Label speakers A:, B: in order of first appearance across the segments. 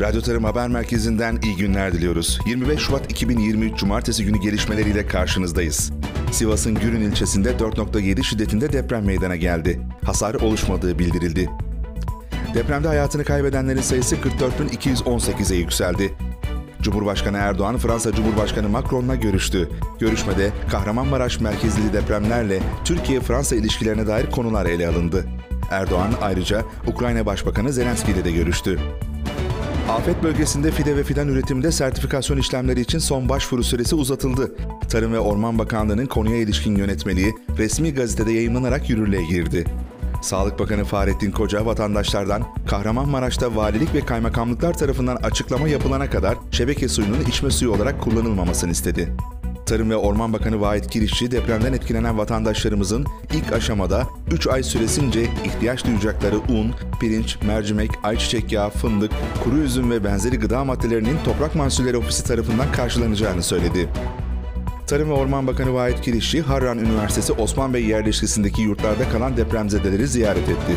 A: Radyo Tarım Haber Merkezi'nden iyi günler diliyoruz. 25 Şubat 2023 Cumartesi günü gelişmeleriyle karşınızdayız. Sivas'ın Gürün ilçesinde 4.7 şiddetinde deprem meydana geldi. Hasar oluşmadığı bildirildi. Depremde hayatını kaybedenlerin sayısı 44.218'e yükseldi. Cumhurbaşkanı Erdoğan, Fransa Cumhurbaşkanı Macron'la görüştü. Görüşmede Kahramanmaraş merkezli depremlerle Türkiye-Fransa ilişkilerine dair konular ele alındı. Erdoğan ayrıca Ukrayna Başbakanı Zelenski ile de görüştü. Afet bölgesinde fide ve fidan üretiminde sertifikasyon işlemleri için son başvuru süresi uzatıldı. Tarım ve Orman Bakanlığı'nın konuya ilişkin yönetmeliği resmi gazetede yayınlanarak yürürlüğe girdi. Sağlık Bakanı Fahrettin Koca vatandaşlardan Kahramanmaraş'ta valilik ve kaymakamlıklar tarafından açıklama yapılana kadar şebeke suyunun içme suyu olarak kullanılmamasını istedi. Tarım ve Orman Bakanı Vahit Kirişçi depremden etkilenen vatandaşlarımızın ilk aşamada 3 ay süresince ihtiyaç duyacakları un, pirinç, mercimek, ayçiçek yağı, fındık, kuru üzüm ve benzeri gıda maddelerinin Toprak Mahsulleri Ofisi tarafından karşılanacağını söyledi. Tarım ve Orman Bakanı Vahit Kirişçi, Harran Üniversitesi Osman Bey yerleşkesindeki yurtlarda kalan depremzedeleri ziyaret etti.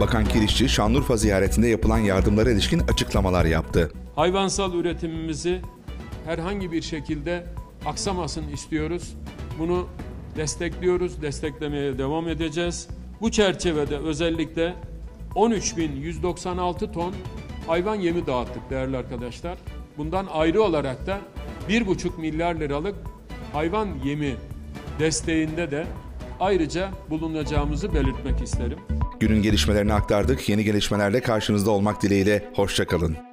A: Bakan Kirişçi, Şanlıurfa ziyaretinde yapılan yardımlara ilişkin açıklamalar yaptı.
B: Hayvansal üretimimizi herhangi bir şekilde aksamasın istiyoruz. Bunu destekliyoruz, desteklemeye devam edeceğiz. Bu çerçevede özellikle 13.196 ton hayvan yemi dağıttık değerli arkadaşlar. Bundan ayrı olarak da 1,5 milyar liralık hayvan yemi desteğinde de ayrıca bulunacağımızı belirtmek isterim.
A: Günün gelişmelerini aktardık. Yeni gelişmelerle karşınızda olmak dileğiyle. Hoşçakalın.